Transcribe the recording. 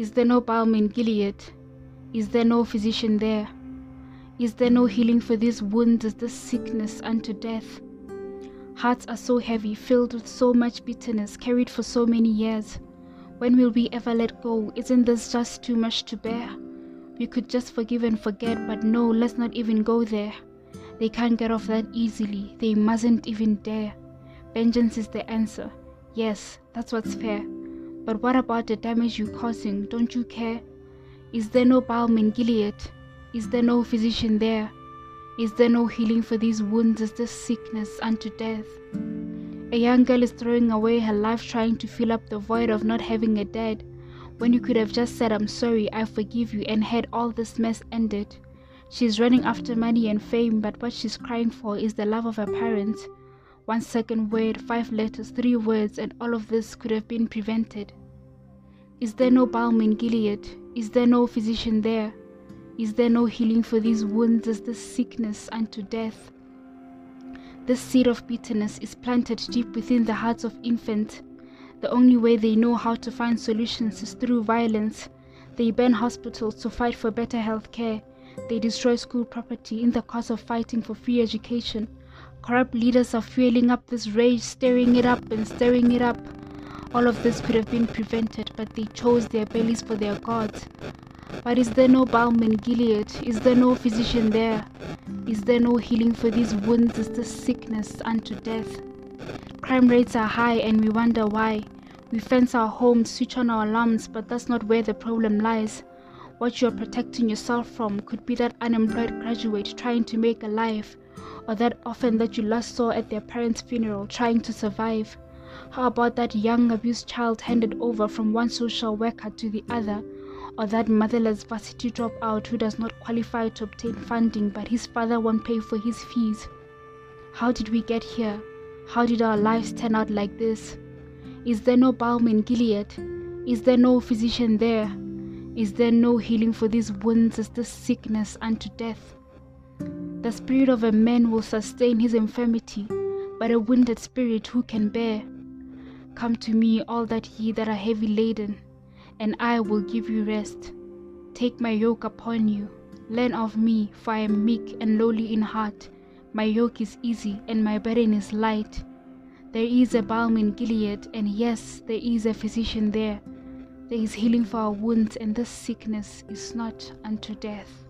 Is there no balm in Gilead? Is there no physician there? Is there no healing for these wounds? Is this sickness unto death? Hearts are so heavy, filled with so much bitterness, carried for so many years. When will we ever let go? Isn't this just too much to bear? We could just forgive and forget, but no, let's not even go there. They can't get off that easily. They mustn't even dare. Vengeance is the answer. Yes, that's what's fair. But what about the damage you're causing? Don't you care? Is there no balm in Gilead? Is there no physician there? Is there no healing for these wounds? Is this sickness unto death? A young girl is throwing away her life trying to fill up the void of not having a dad, when you could have just said, I'm sorry, I forgive you, and had all this mess ended. She's running after money and fame, but what she's crying for is the love of her parents. One second word, five letters, three words, and all of this could have been prevented. Is there no balm in Gilead? Is there no physician there? Is there no healing for these wounds? Is this sickness unto death? This seed of bitterness is planted deep within the hearts of infants. The only way they know how to find solutions is through violence. They burn hospitals to fight for better health care. They destroy school property in the cause of fighting for free education. Corrupt leaders are fueling up this rage, stirring it up and stirring it up. All of this could have been prevented, but they chose their bellies for their gods. But is there no balm in Gilead? Is there no physician there? Is there no healing for these wounds? Is this sickness unto death? Crime rates are high and we wonder why. We fence our homes, switch on our alarms, but that's not where the problem lies. What you're protecting yourself from could be that unemployed graduate trying to make a life, or that orphan that you last saw at their parents' funeral trying to survive. How about that young abused child handed over from one social worker to the other? Or that motherless varsity dropout who does not qualify to obtain funding but his father won't pay for his fees? How did we get here? How did our lives turn out like this? Is there no balm in Gilead? Is there no physician there? Is there no healing for these wounds? as this sickness unto death? The spirit of a man will sustain his infirmity, but a wounded spirit who can bear? Come to me, all that ye that are heavy laden, and I will give you rest. Take my yoke upon you. Learn of me, for I am meek and lowly in heart. My yoke is easy and my burden is light. There is a balm in Gilead, and yes, there is a physician there. There is healing for our wounds, and this sickness is not unto death.